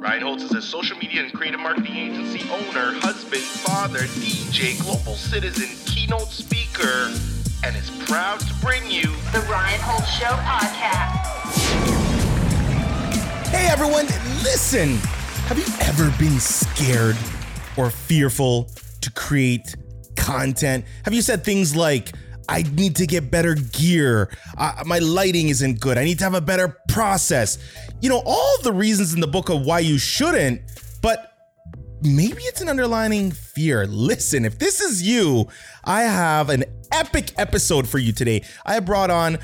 Ryan Holtz is a social media and creative marketing agency owner, husband, father, DJ, global citizen, keynote speaker, and is proud to bring you The Ryan Holtz Show podcast. Hey everyone, listen. Have you ever been scared or fearful to create content? Have you said things like, I need to get better gear. My lighting isn't good. I need to have a better process. You know, all the reasons in the book of why you shouldn't, but maybe it's an underlining fear. Listen, if this is you, I have an epic episode for you today. I brought on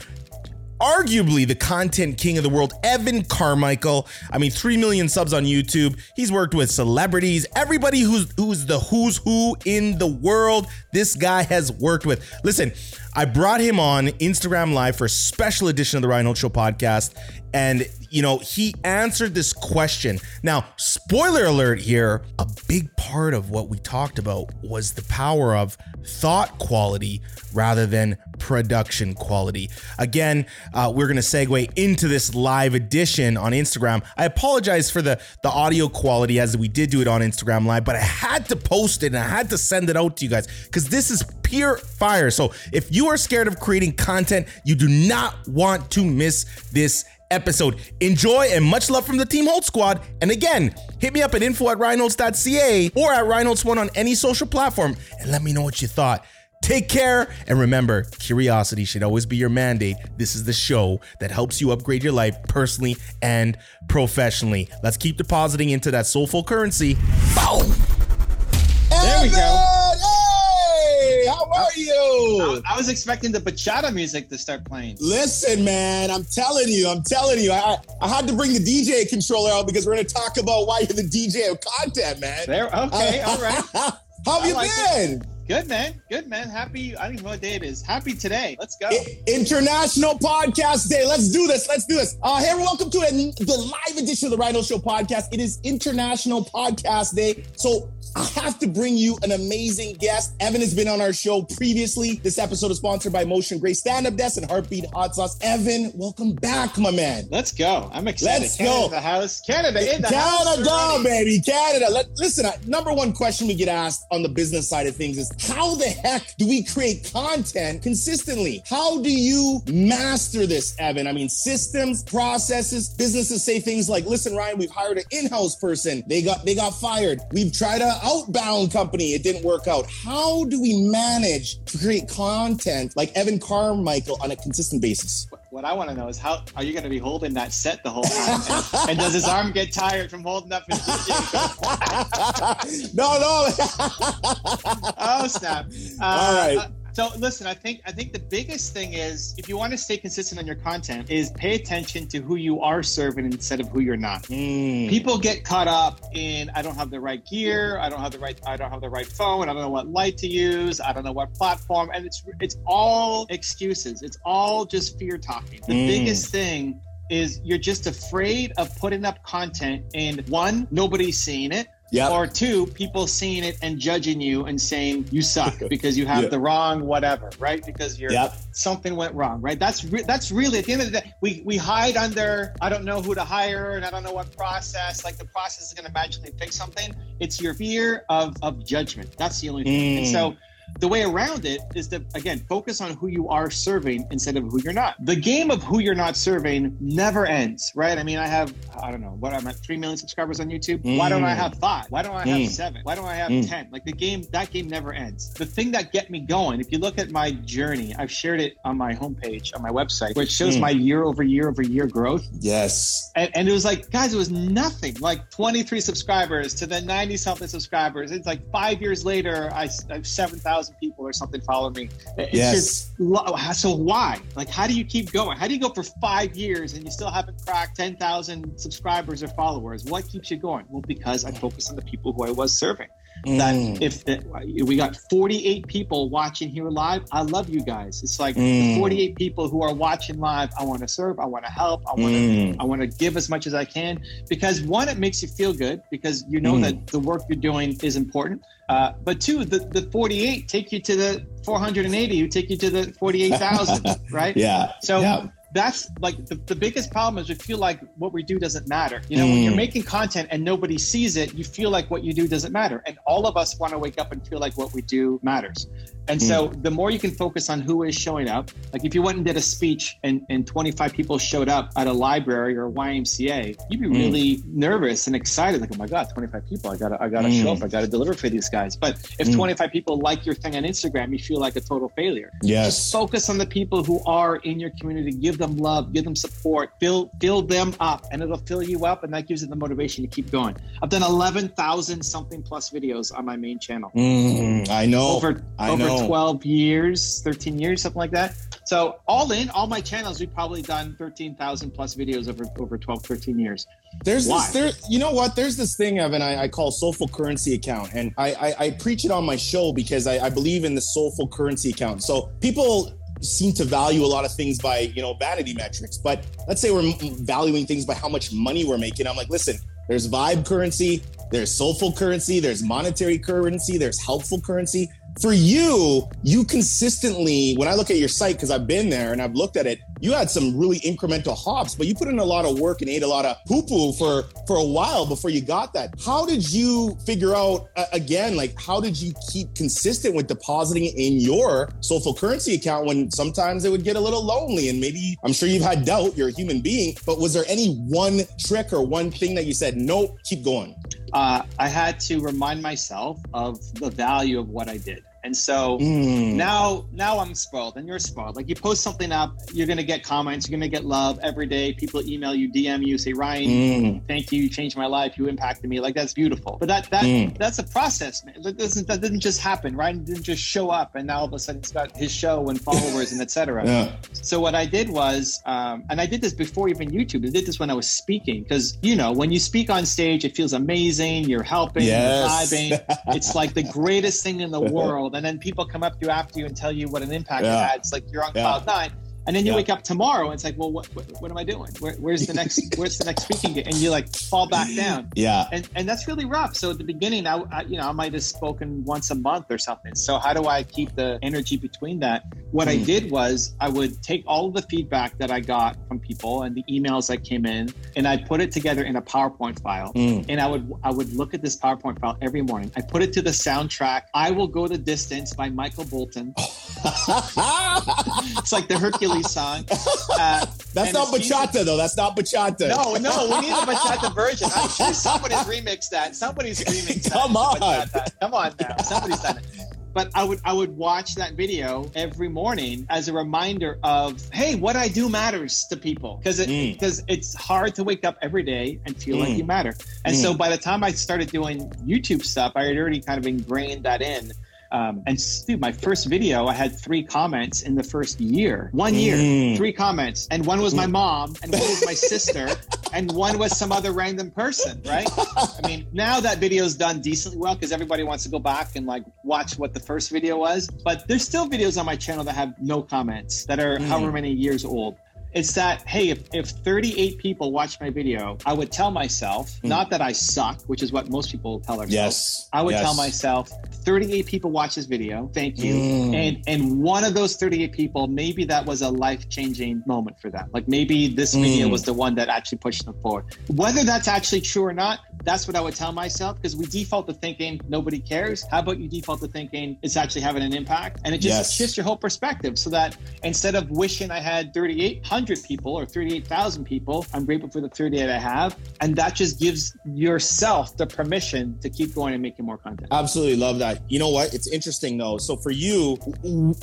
arguably the content king of the world, Evan Carmichael. I mean, 3 million subs on YouTube. He's worked with celebrities, everybody who's who's the who's who in the world. This guy has worked with. Listen, I brought him on Instagram Live for a special edition of the Ryan Holtz Show podcast. And, you know, he answered this question. Now, spoiler alert here a big part of what we talked about was the power of thought quality rather than production quality. Again, uh, we're going to segue into this live edition on Instagram. I apologize for the, the audio quality as we did do it on Instagram Live, but I had to post it and I had to send it out to you guys because this is pure fire. So if you are scared of creating content, you do not want to miss this episode. Enjoy and much love from the Team Holtz squad. And again, hit me up at info at ryanholtz.ca or at ryanholtz1 on any social platform and let me know what you thought. Take care and remember, curiosity should always be your mandate. This is the show that helps you upgrade your life personally and professionally. Let's keep depositing into that soulful currency. Boom! There we go. How are you? I was expecting the bachata music to start playing. Listen, man, I'm telling you, I'm telling you, I, I had to bring the DJ controller out because we're going to talk about why you're the DJ of content, man. There, okay, all right. How have I you like been? Good man, good man. Happy. I don't even know what day it is. Happy today. Let's go. I- International Podcast Day. Let's do this. Let's do this. Uh, hey, welcome to an- the live edition of the Rhino Show podcast. It is International Podcast Day. So I have to bring you an amazing guest. Evan has been on our show previously. This episode is sponsored by Motion Grey Stand Up Desk and Heartbeat Hot Sauce. Evan, welcome back, my man. Let's go. I'm excited. Let's Canada go. in the house. Canada in the house. Canada, baby, Canada. Let, listen, uh, number one question we get asked on the business side of things is how the heck do we create content consistently? How do you master this, Evan? I mean, systems, processes, businesses say things like, listen, Ryan, we've hired an in-house person. They got they got fired. We've tried a outbound company. It didn't work out. How do we manage to create content like Evan Carmichael on a consistent basis? What I want to know is how are you going to be holding that set the whole time? and, and does his arm get tired from holding up his no, no. oh snap! Uh, All right. So listen, I think I think the biggest thing is if you want to stay consistent on your content, is pay attention to who you are serving instead of who you're not. Mm. People get caught up in I don't have the right gear, I don't have the right I don't have the right phone, I don't know what light to use, I don't know what platform, and it's it's all excuses. It's all just fear talking. The Mm. biggest thing is you're just afraid of putting up content and one, nobody's seeing it. Yep. Or two, people seeing it and judging you and saying you suck because you have Yeah. the wrong whatever, right? Because you're Yep. something went wrong, right? That's re- that's really at the end of the day, we we hide under I don't know who to hire and I don't know what process. Like the process is going to magically fix something. It's your fear of of judgment. That's the only thing. And Mm. so the way around it is to again focus on who you are serving instead of who you're not. The game of who you're not serving never ends, right? I mean, I have I don't know what I'm at three million subscribers on YouTube. Why don't I Mm. have five? Why don't I have Mm. seven? Why don't I have Mm. ten? Like the game, that game never ends. The thing that get me going, if you look at my journey, I've shared it on my homepage on my website, which shows Mm. my year over year over year growth. Yes. And, and it was like, guys, it was nothing. Like 23 subscribers to then 90 something subscribers. It's like five years later, I, I have 7,000 people or something following me. It's Yes. just, so why? Like, how do you keep going? How do you go for five years and you still haven't cracked 10,000 subscribers or followers? What keeps you going? Well, because I focus on the people who I was serving. That Mm. if the, we got 48 people watching here live, I love you guys. It's like Mm. 48 people who are watching live. I want to serve. I want to help. I want to Mm. I want to give as much as I can because one, it makes you feel good because you know Mm. that the work you're doing is important. Uh, but two, the, the 48 take you to the 480 who take you to the 48,000, right? Yeah. So yeah. That's like the, the biggest problem is we feel like what we do doesn't matter. You know, when you're Mm. making content and nobody sees it, you feel like what you do doesn't matter. And all of us want to wake up and feel like what we do matters. And so Mm. the more you can focus on who is showing up, like if you went and did a speech and, and 25 people showed up at a library or a YMCA, you'd be Mm. really nervous and excited. Like, oh my God, 25 people. I gotta, I gotta Mm. show up. I gotta deliver for these guys. But if Mm. 25 people like your thing on Instagram, you feel like a total failure Yes. just focus on the people who are in your community give them love give them support fill fill them up and it'll fill you up and that gives you the motivation to keep going i've done 11000 something plus videos on my main channel Mm, I know. over I over know. 12 years 13 years something like that so all in all my channels we've probably done 13000 plus videos over over 12 13 years There's Why? this there you know what? There's this thing, Evan, I, I call soulful currency account. And I, I, I preach it on my show because I, I believe in the soulful currency account. So people seem to value a lot of things by, you know, vanity metrics. But let's say we're valuing things by how much money we're making. I'm like, listen, there's vibe currency, there's soulful currency, there's monetary currency, there's helpful currency. For you, you consistently, when I look at your site, because I've been there and I've looked at it, you had some really incremental hops, but you put in a lot of work and ate a lot of poo poo for for a while before you got that. How did you figure out uh, again? Like, how did you keep consistent with depositing in your soulful currency account when sometimes it would get a little lonely and maybe I'm sure you've had doubt. You're a human being, but was there any one trick or one thing that you said, nope, keep going? Uh, i had to remind myself of the value of what i did and so Mm. now now i'm spoiled and you're spoiled like you post something up you're gonna get comments you're gonna get love every day people email you dm you say ryan Mm. thank you you changed my life you impacted me like that's beautiful but that that Mm. that's a process man that doesn't that didn't just happen ryan didn't just show up and now all of a sudden he's got his show and followers and etc Yeah. so what I did was, um, and I did this before even YouTube. I did this when I was speaking because you know when you speak on stage, it feels amazing. You're helping, Yes. you're vibing. It's like the greatest thing in the world. And then people come up to you after you and tell you what an impact Yeah. it had. It's like you're on Yeah. cloud nine. And then you Yeah. wake up tomorrow and it's like, well, what, what, what am I doing? Where, where's the next, where's the next speaking gig? And you like fall back down Yeah. and and that's really rough. So at the beginning, I, I you know I might have spoken once a month or something. So how do I keep the energy between that? What I Mm. did was I would take all of the feedback that I got from people and the emails that came in, and I put it together in a PowerPoint file. Mm. And I would I would look at this PowerPoint file every morning. I put it to the soundtrack. I will go the distance by Michael Bolton. It's like the Hercules song. Uh, That's not bachata though. That's not bachata. no, no, we need a bachata version. I'm sure somebody's remixed that. Somebody's remixed that. Come on. Come on now. Somebody's done it. But I would I would watch that video every morning as a reminder of hey, what I do matters to people because it Mm. because it's hard to wake up every day and feel like Mm. you matter. And Mm. so by the time I started doing YouTube stuff, I had already kind of ingrained that in. Um, and dude, my first video, I had three comments in the first year. One year, Mm. three comments, and one was my mom, and one was my sister, and one was some other random person. Right? I mean, now that video's done decently well because everybody wants to go back and like watch what the first video was. But there's still videos on my channel that have no comments that are Mm. however many years old. It's that hey, if, if 38 people watch my video, I would tell myself Mm. not that I suck, which is what most people tell themselves. Yes. I would Yes. tell myself 38 people watch this video. Thank you. Mm. And and one of those 38 people, maybe that was a life-changing moment for them. Like maybe this video Mm. was the one that actually pushed them forward. Whether that's actually true or not, that's what I would tell myself because we default to thinking nobody cares. How about you default to thinking it's actually having an impact? And it just Yes. shifts your whole perspective so that instead of wishing I had 3,800 people or 38,000 people, I'm grateful for the 38 I have. And that just gives yourself the permission to keep going and making more content. Absolutely love that. You know what? It's interesting though. So for you,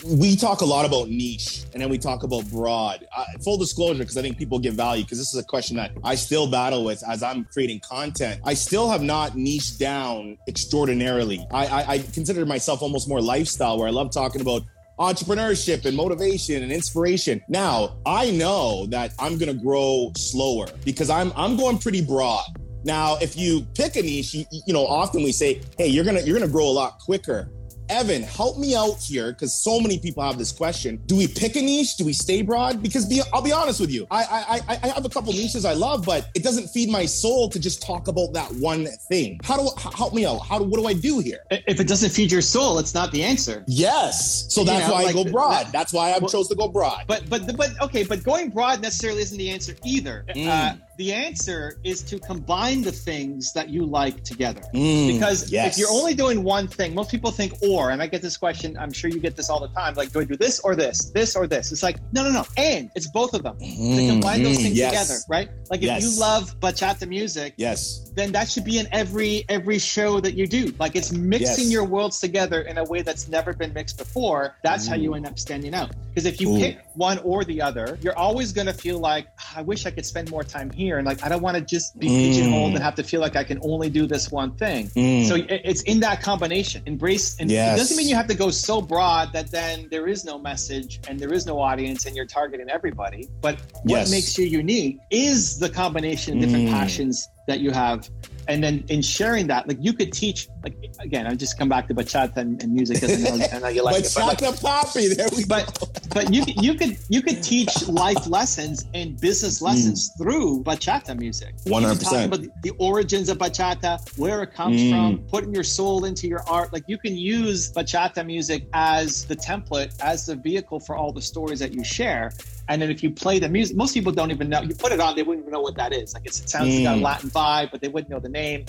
we talk a lot about niche and then we talk about broad. Uh, full disclosure, because I think people give value, because this is a question that I still battle with as I'm creating content. I still have not niched down extraordinarily. I, I, I consider myself almost more lifestyle, where I love talking about entrepreneurship and motivation and inspiration. Now, I know that I'm going to grow slower because I'm I'm going pretty broad. Now, if you pick a niche, you, you know, often we say, "Hey, you're gonna you're gonna grow a lot quicker." Evan, help me out here because so many people have this question. Do we pick a niche? Do we stay broad? Because be, I'll be honest with you, I, I I I have a couple niches I love, but it doesn't feed my soul to just talk about that one thing. How do help me out? How do what do I do here? If it doesn't feed your soul, it's not the answer. Yes, so You that's know, why like I go broad. that- that's why I Well- chose to go broad. But but but okay, but going broad necessarily isn't the answer either. Mm. Uh, the answer is to combine the things that you like together. Mm, Because yes. if you're only doing one thing, most people think or, and I get this question, I'm sure you get this all the time, like, do I do this or this, this or this? It's like, no, no, no, and it's both of them. to Mm, combine those mm, things yes. together, right? Like if Yes. you love bachata music, Yes. then that should be in every every show that you do. Like it's mixing your worlds together in a way that's never been mixed before. That's how you end up standing out. Because if you Ooh. pick one or the other, you're always going to feel like "Ah, I wish I could spend more time here, and like I don't want to just be Mm. pigeonholed and have to feel like I can only do this one thing. Mm. So it's in that combination. Embrace, and Yes. it doesn't mean you have to go so broad that then there is no message and there is no audience and you're targeting everybody. But what Yes. makes you unique is the combination of different Mm. passions that you have. And then in sharing that, like you could teach, like again, I just come back to bachata and, and music because I know, I know you like but it. But, like, poppy, there we but but you could- you could you could teach life lessons and business lessons through bachata music. 100%. talk about the, the origins of bachata, where it comes Mm. from, putting your soul into your art. Like you can use bachata music as the template, as the vehicle for all the stories that you share. And then if you play the music, most people don't even know. You put it on, they wouldn't even know what that is. Like it sounds like a Mm. Latin vibe, but they wouldn't know the name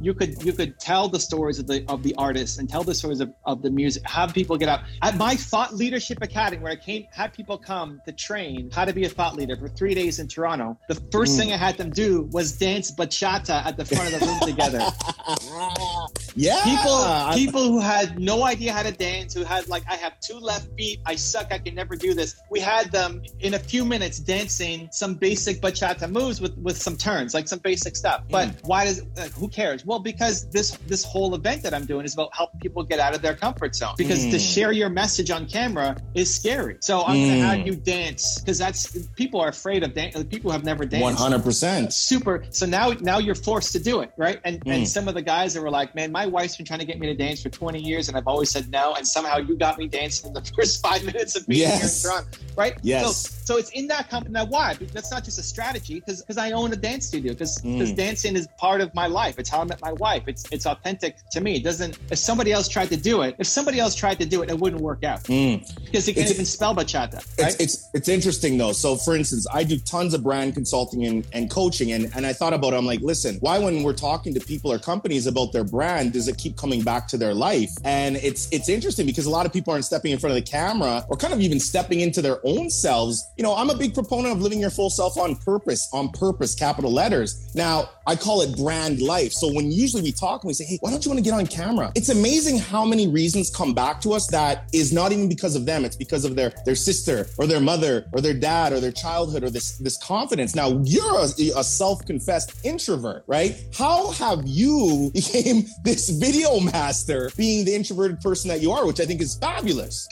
you could you could tell the stories of the of the artists and tell the stories of, of the music have people get out at my thought leadership academy where i came had people come to train how to be a thought leader for three days in toronto the first Mm. thing i had them do was dance bachata at the front of the room together yeah. people people who had no idea how to dance who had like i have two left feet i suck i can never do this we had them in a few minutes dancing some basic bachata moves with with some turns like some basic stuff but Mm. why does like, who cares well because this this whole event that i'm doing is about helping people get out of their comfort zone because to Mm. share your message on camera is scary so i'm gonna Mm. have you dance because that's people are afraid of dance people who have never danced One hundred percent. super so now now you're forced to do it right and and Mm. some of the guys that were like man my wife's been trying to get me to dance for 20 years and i've always said no and somehow you got me dancing in the first five minutes of being Yes. here in toronto right Yes. so so it's in that company now why that's not just a strategy because because i own a dance studio because Mm. dancing is part of my life it's how i met my wife it's it's authentic to me it doesn't if somebody else tried to do it if somebody else tried to do it it wouldn't work out Mm. because they can't It's- even spell bachata It's, it's it's interesting though. So for instance, I do tons of brand consulting and, and coaching, and, and I thought about it. I'm like, listen, why when we're talking to people or companies about their brand, does it keep coming back to their life? And it's it's interesting because a lot of people aren't stepping in front of the camera or kind of even stepping into their own selves. You know, I'm a big proponent of living your full self on purpose, on purpose, capital letters. Now, I call it brand life. So when usually we talk and we say, hey, why don't you want to get on camera? It's amazing how many reasons come back to us that is not even because of them. It's because of their their sister or their mother or their dad or their childhood or this this confidence. Now you're a, a self-confessed introvert, right? How have you became this video master being the introverted person that you are, which I think is fabulous.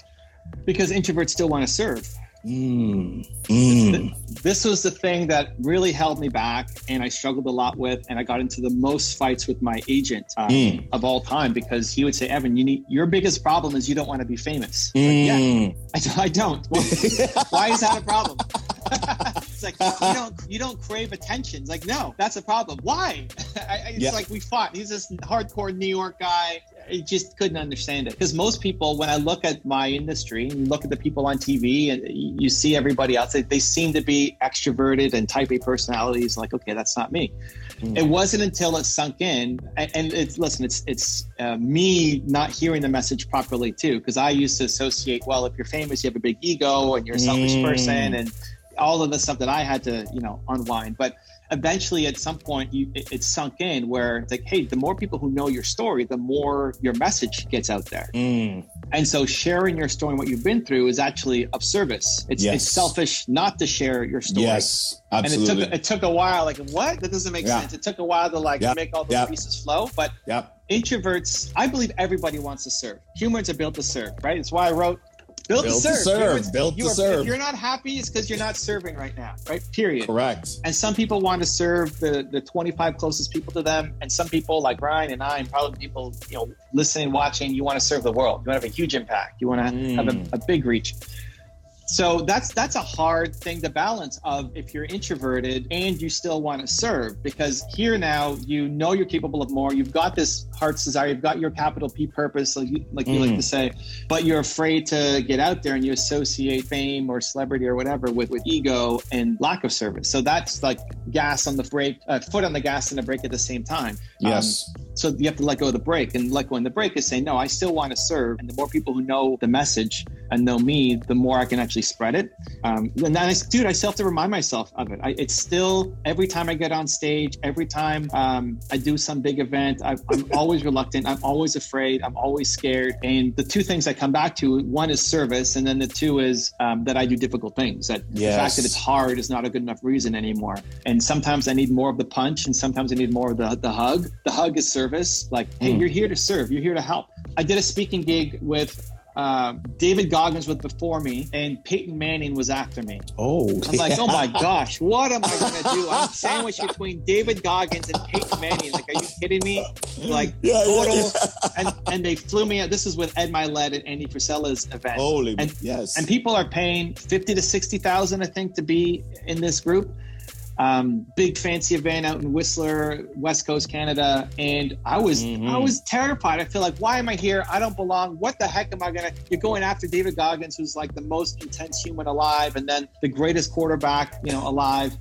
because introverts still want to serve Mm, mm, this was the thing that really held me back and i struggled a lot with and i got into the most fights with my agent uh, Mm. of all time because he would say evan you need your biggest problem is you don't want to be famous. Like, yeah mm. I, I don't. Well, why is that a problem it's like you don't you don't crave attention it's like no that's a problem why it's Yeah. like we fought he's this hardcore new york guy I just couldn't understand it because most people, when I look at my industry and look at the people on TV and you see everybody else, they, they seem to be extroverted and type A personalities. Like, okay, that's not me. Mm. It wasn't until it sunk in, and, and it's listen, it's it's uh, me not hearing the message properly too, because I used to associate, well, if you're famous, you have a big ego and you're a selfish Mm. person, and all of the stuff that I had to, you know, unwind. But eventually at some point you it, it sunk in where it's like hey the more people who know your story the more your message gets out there Mm. and so sharing your story and what you've been through is actually of service it's, Yes. it's selfish not to share your story Yes, absolutely. and it took it took a while like what that doesn't make Yeah. sense it took a while to like Yeah. make all the Yeah. pieces flow but yep. introverts i believe everybody wants to serve humans are built to serve right it's why i wrote Built, Built to to serve. Built to you are- serve. If you're not happy, it's because you're not serving right now, right? Period. Correct. And some people want to serve the, the 25 closest people to them. And some people, like Ryan and I, and probably people, you know, listening, watching, you want to serve the world. You want to have a huge impact. You want to have Mm. a, a big reach. So that's that's a hard thing to balance of if you're introverted and you still want to serve because here now you know you're capable of more. You've got this heart's desire. You've got your capital P purpose, like you, like you like Mm. to say, but you're afraid to get out there and you associate fame or celebrity or whatever with, with ego and lack of service. So that's like gas on the brake, uh, foot on the gas and the brake at the same time. Um, Yes. So you have to let go of the brake and let go in the brake is saying, no, I still want to serve. And the more people who know the message and know me, the more I can actually spread it. Um, and then I, dude, I still have to remind myself of it. I, it's still every time I get on stage, every time um, I do some big event, I, I'm always reluctant. I'm always afraid. I'm always scared. And the two things I come back to, one is service. And then the two is um, that I do difficult things. That the fact that it's hard is not a good enough reason anymore. And sometimes I need more of the punch and sometimes I need more of the, the hug. The hug is service. Like, hey, Mm. you're here to serve. You're here to help. I did a speaking gig with uh, David Goggins was before me and Peyton Manning was after me. Oh. I was like, oh my gosh, what am I going to do? I'm sandwiched between David Goggins and Peyton Manning. Like, are you kidding me? Like, Yeah, yeah, total. yeah. And, and they flew me out. This is with Ed Mylett and Andy Frisella's event. Holy. And- yes. And people are paying 50 to 60,000, I think, to be in this group. Um, big fancy event out in Whistler, West Coast Canada. And I was, Mhm. I was terrified. I feel like, why am I here? I don't belong. What the heck am I going to, you're going after David Goggins, who's like the most intense human alive. And then the greatest quarterback, you know, alive.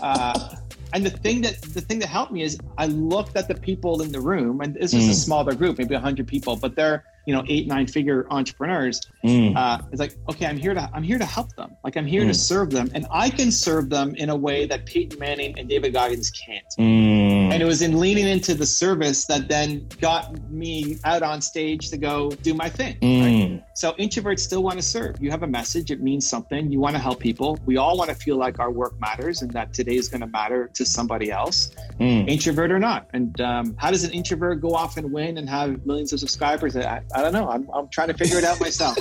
Uh, and the thing that the thing that helped me is I looked at the people in the room, and this was a Mm. smaller group, maybe hundred people, but they're you know eight nine figure entrepreneurs. Mm. Uh, it's like okay, I'm here to I'm here to help them. Like I'm here to Mm. serve them, and I can serve them in a way that Peyton Manning and David Goggins can't. Mm. And it was in leaning into the service that then got me out on stage to go do my thing. right? Mm. So introverts still want to serve. You have a message, it means something. You want to help people. We all want to feel like our work matters and that today is going to matter to somebody else, Mm. introvert or not. And um, how does an introvert go off and win and have millions of subscribers? I, I don't know. I'm, I'm trying to figure it out myself.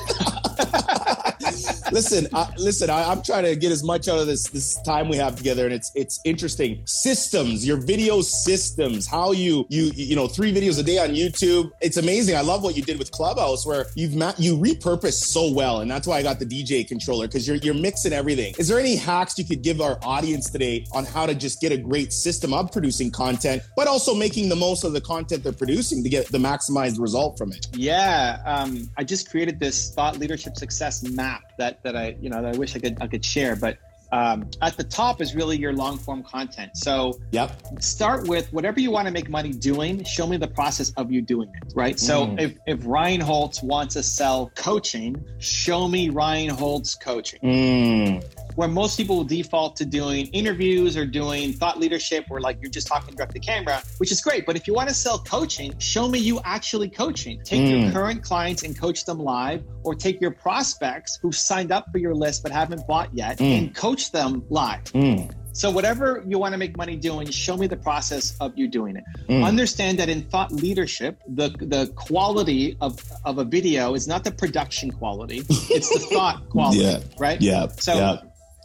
listen, listen. I, I'm trying to get as much out of this this time we have together, and it's it's interesting. Systems, your video systems, how you you you know three videos a day on YouTube. It's amazing. I love what you did with Clubhouse, where you've ma- you repurposed so well, and that's why I got the DJ controller because you're you're mixing everything. Is there any hacks you could give our audience today on how to just get a great system of producing content, but also making the most of the content they're producing to get the maximized result from it? Yeah, um, I just created this thought leadership success map that that I you know that I wish I could I could share, but. Um, at the top is really your long form content. So Yep. start with whatever you want to make money doing. Show me the process of you doing it, right? So Mm. if, if Ryan Holtz wants to sell coaching, show me Ryan Holtz coaching. Mm. Where most people will default to doing interviews or doing thought leadership where like you're just talking direct to camera, which is great. But if you want to sell coaching, show me you actually coaching. Take your Mm. current clients and coach them live, or take your prospects who've signed up for your list but haven't bought yet Mm. and coach them live. Mm. So whatever you want to make money doing, show me the process of you doing it. Mm. Understand that in thought leadership, the the quality of, of a video is not the production quality; it's the thought quality, Yeah. right? Yeah. So yeah.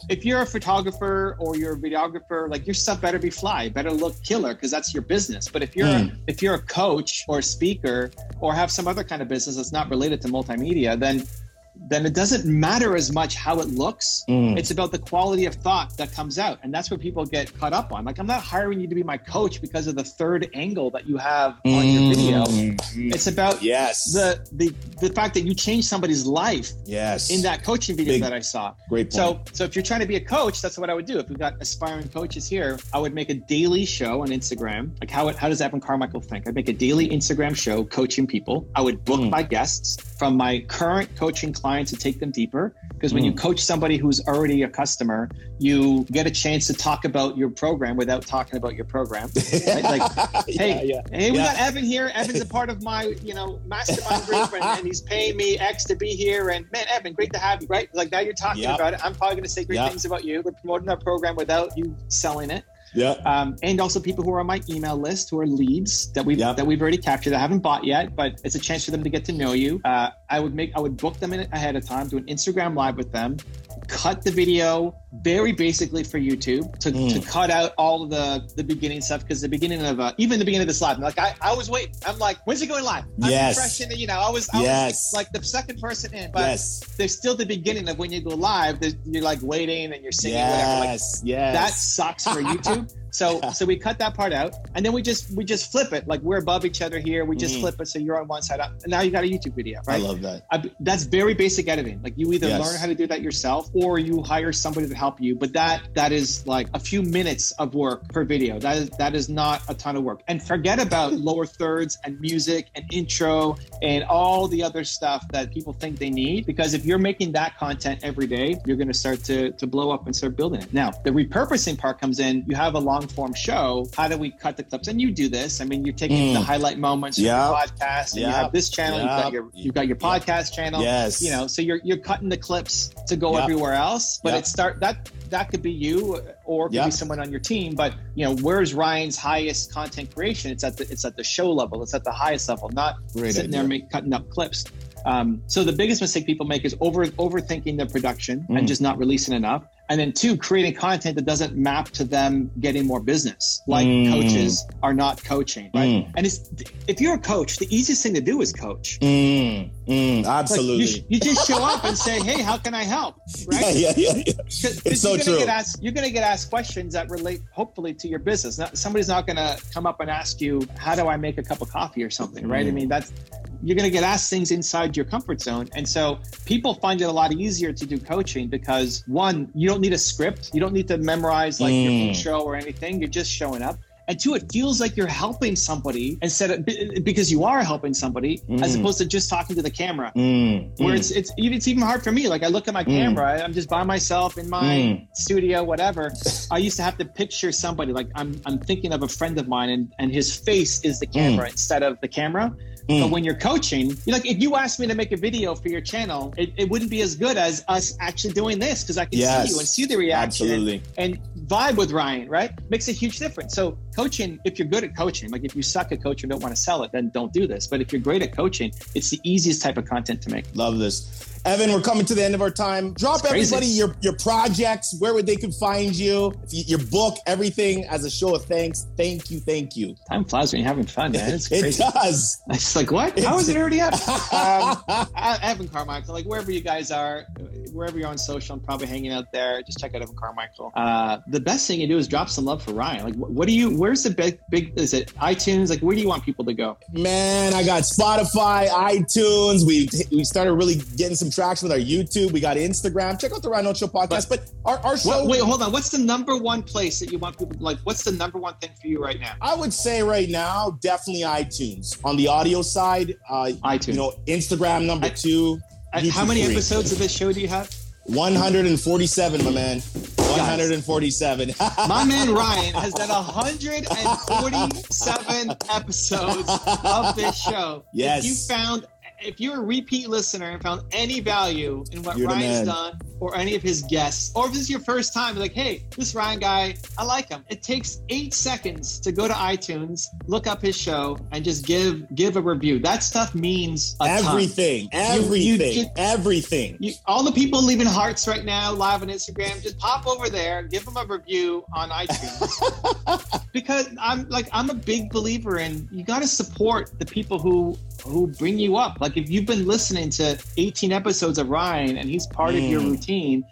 If you're a photographer or you're a videographer, like your stuff better be fly, better look killer because that's your business. But if you're Mm. if you're a coach or a speaker or have some other kind of business that's not related to multimedia, then then it doesn't matter as much how it looks. Mm. It's about the quality of thought that comes out. And that's what people get caught up on. Like, I'm not hiring you to be my coach because of the third angle that you have on your video. Mm. It's about Yes. the, the the fact that you changed somebody's life yes. in that coaching video Big- that I saw. great point. So, so if you're trying to be a coach, that's what I would do. If we've got aspiring coaches here, I would make a daily show on Instagram. Like how how does Evan Carmichael think? I'd make a daily Instagram show coaching people. I would book Mm. my guests from my current coaching clients to take them deeper. Because when you Mm. coach somebody who's already a customer, you get a chance to talk about your program without talking about your program. Right? Like, hey, yeah, yeah. hey, we Yeah. got Evan here. Evan's a part of my, you know, mastermind group, and, and he's paying me X to be here. And man, Evan, great to have you. Right? Like now you're talking Yep. about it. I'm probably going to say great Yep. things about you. We're promoting our program without you selling it. Yeah. Um, and also people who are on my email list who are leads that we've Yeah. that we've already captured that haven't bought yet, but it's a chance for them to get to know you. Uh, I would make I would book them in ahead of time, do an Instagram live with them, cut the video very basically for YouTube to, Mm. to cut out all the the beginning stuff because the beginning of uh, even the beginning of this live, like I, I was waiting. I'm like, when's it going live? I'm Yes. fresh in you know, I was I Yes. was like the second person in, but yes. there's still the beginning of when you go live. You're like waiting and you're singing whatever. Like Yes. Yes. that sucks for YouTube. So so we cut that part out, and then we just we just flip it. Like we're above each other here. We just Mm. flip it so you're on one side up, and now you got a YouTube video, I love that. I, that's very basic editing. Like you either Yes. learn how to do that yourself, or you hire somebody to help you. But that that is like a few minutes of work per video. That is that is not a ton of work. And forget about lower thirds and music and intro and all the other stuff that people think they need. Because if you're making that content every day, you're going to start to to blow up and start building it. Now the repurposing part comes in. You have a long form show. How do we cut the clips? And you do this. I mean, you're taking Mm. the highlight moments Yeah. from your podcast. And you have this channel. You've got your you've got your podcast channel Yes. you know so you're you're cutting the clips to go Yep. everywhere else but Yep. it start that that could be you or it could Yep. be someone on your team but you know where's ryan's highest content creation it's at the it's at the show level it's at the highest level not Great sitting idea. there make, cutting up clips um, so the biggest mistake people make is over overthinking their production Mm. and just not releasing enough and then two creating content that doesn't map to them getting more business like Mm. coaches are not coaching right Mm. and it's if you're a coach the easiest thing to do is coach Mm, mm, like, absolutely. you, you just show up and say, "Hey, how can I help?" Right? yeah, yeah, yeah, yeah. It's so you're gonna true. Get asked, you're going to get asked questions that relate, hopefully, to your business. Not, somebody's not going to come up and ask you, "How do I make a cup of coffee?" or something, right? I Mm. mean, that's you're going to get asked things inside your comfort zone, and so people find it a lot easier to do coaching because one, you don't need a script, you don't need to memorize like your Mm. intro or anything. You're just showing up. And two, it feels like you're helping somebody instead of because you are helping somebody as Mm. opposed to just talking to the camera Mm, where mm. it's it's even it's even hard for me. Like I look at my Mm. camera, I'm just by myself in my Mm. studio, whatever. I used to have to picture somebody. Like I'm I'm thinking of a friend of mine, and and his face is the camera instead of the camera. Mm. But when you're coaching, you're like if you asked me to make a video for your channel, it, it wouldn't be as good as us actually doing this because I can Yes. see you and see the reaction Absolutely. and vibe with Ryan, right? Makes a huge difference. So coaching, if you're good at coaching, like if you suck at coaching and don't want to sell it, then don't do this. But if you're great at coaching, it's the easiest type of content to make. Love this. Evan, we're coming to the end of our time. Drop everybody your, your projects, where would they could find you, your book, everything as a show of thanks. Thank you, thank you. Time flies when you're having fun, man. It's It crazy. does. It's like, what? How is it already up? um, Evan Carmichael, like wherever you guys are, wherever you're on social, I'm probably hanging out there. Just check out Evan Carmichael. Uh, the best thing you do is drop some love for Ryan. Like, what do you? Where's the big, big? Is it iTunes? Like, where do you want people to go? Man, I got Spotify, iTunes. We we started really getting some traction with our YouTube. We got Instagram. Check out the Rhino Show podcast. But, our, our show, What, wait, hold on. What's the number one place that you want people? Like, what's the number one thing for you right now? I would say right now, definitely iTunes. On the audio side, uh, iTunes. you know, Instagram number I- two. YouTube How many three. episodes of this show do you have? 147, my man. 147. My man Ryan has done 147 episodes of this show. Yes. If you found, if you're a repeat listener and found any value in what You're Ryan's done or any of his guests, or if this is your first time, like, hey, this Ryan guy, I like him. It takes eight seconds to go to iTunes, look up his show, and just give give a review. That stuff means a ton. everything. Everything. you- everything. You, all the people leaving hearts right now live on Instagram, just pop over there, give them a review on iTunes. because I'm like I'm a big believer in you got to support the people who who bring you up. Like if you've been listening to 18 episodes of Ryan and he's part of your Mm. routine,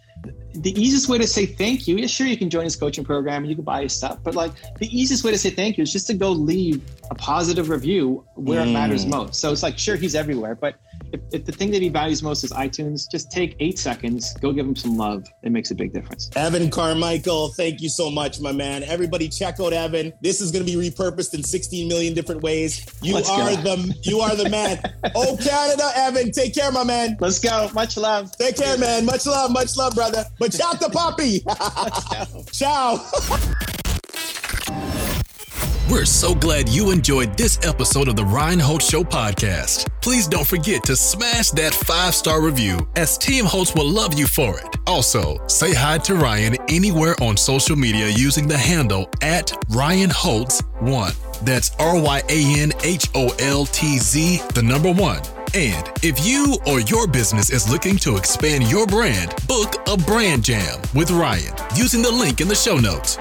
the easiest way to say thank you, yeah, sure you can join his coaching program and you can buy his stuff, but like the easiest way to say thank you is just to go leave a positive review where it Mm. matters most. So it's like sure he's everywhere, but if, if the thing that he values most is iTunes, just take eight seconds, go give him some love. It makes a big difference. Evan Carmichael, thank you so much, my man. Everybody check out Evan. This is going to be repurposed in 16 million different ways. You Let's are go. the you are the man. oh Canada, Evan, take care, my man. Let's go. Much love. Take care, man. Much love, much love, brother. But shout to Poppy. Ciao. We're so glad you enjoyed this episode of the Ryan Holtz Show podcast. Please don't forget to smash that five star review, as Team Holtz will love you for it. Also, say hi to Ryan anywhere on social media using the handle at Ryan Holtz1. That's R Y A N H O L T Z, the number one. And if you or your business is looking to expand your brand, book a brand jam with Ryan using the link in the show notes.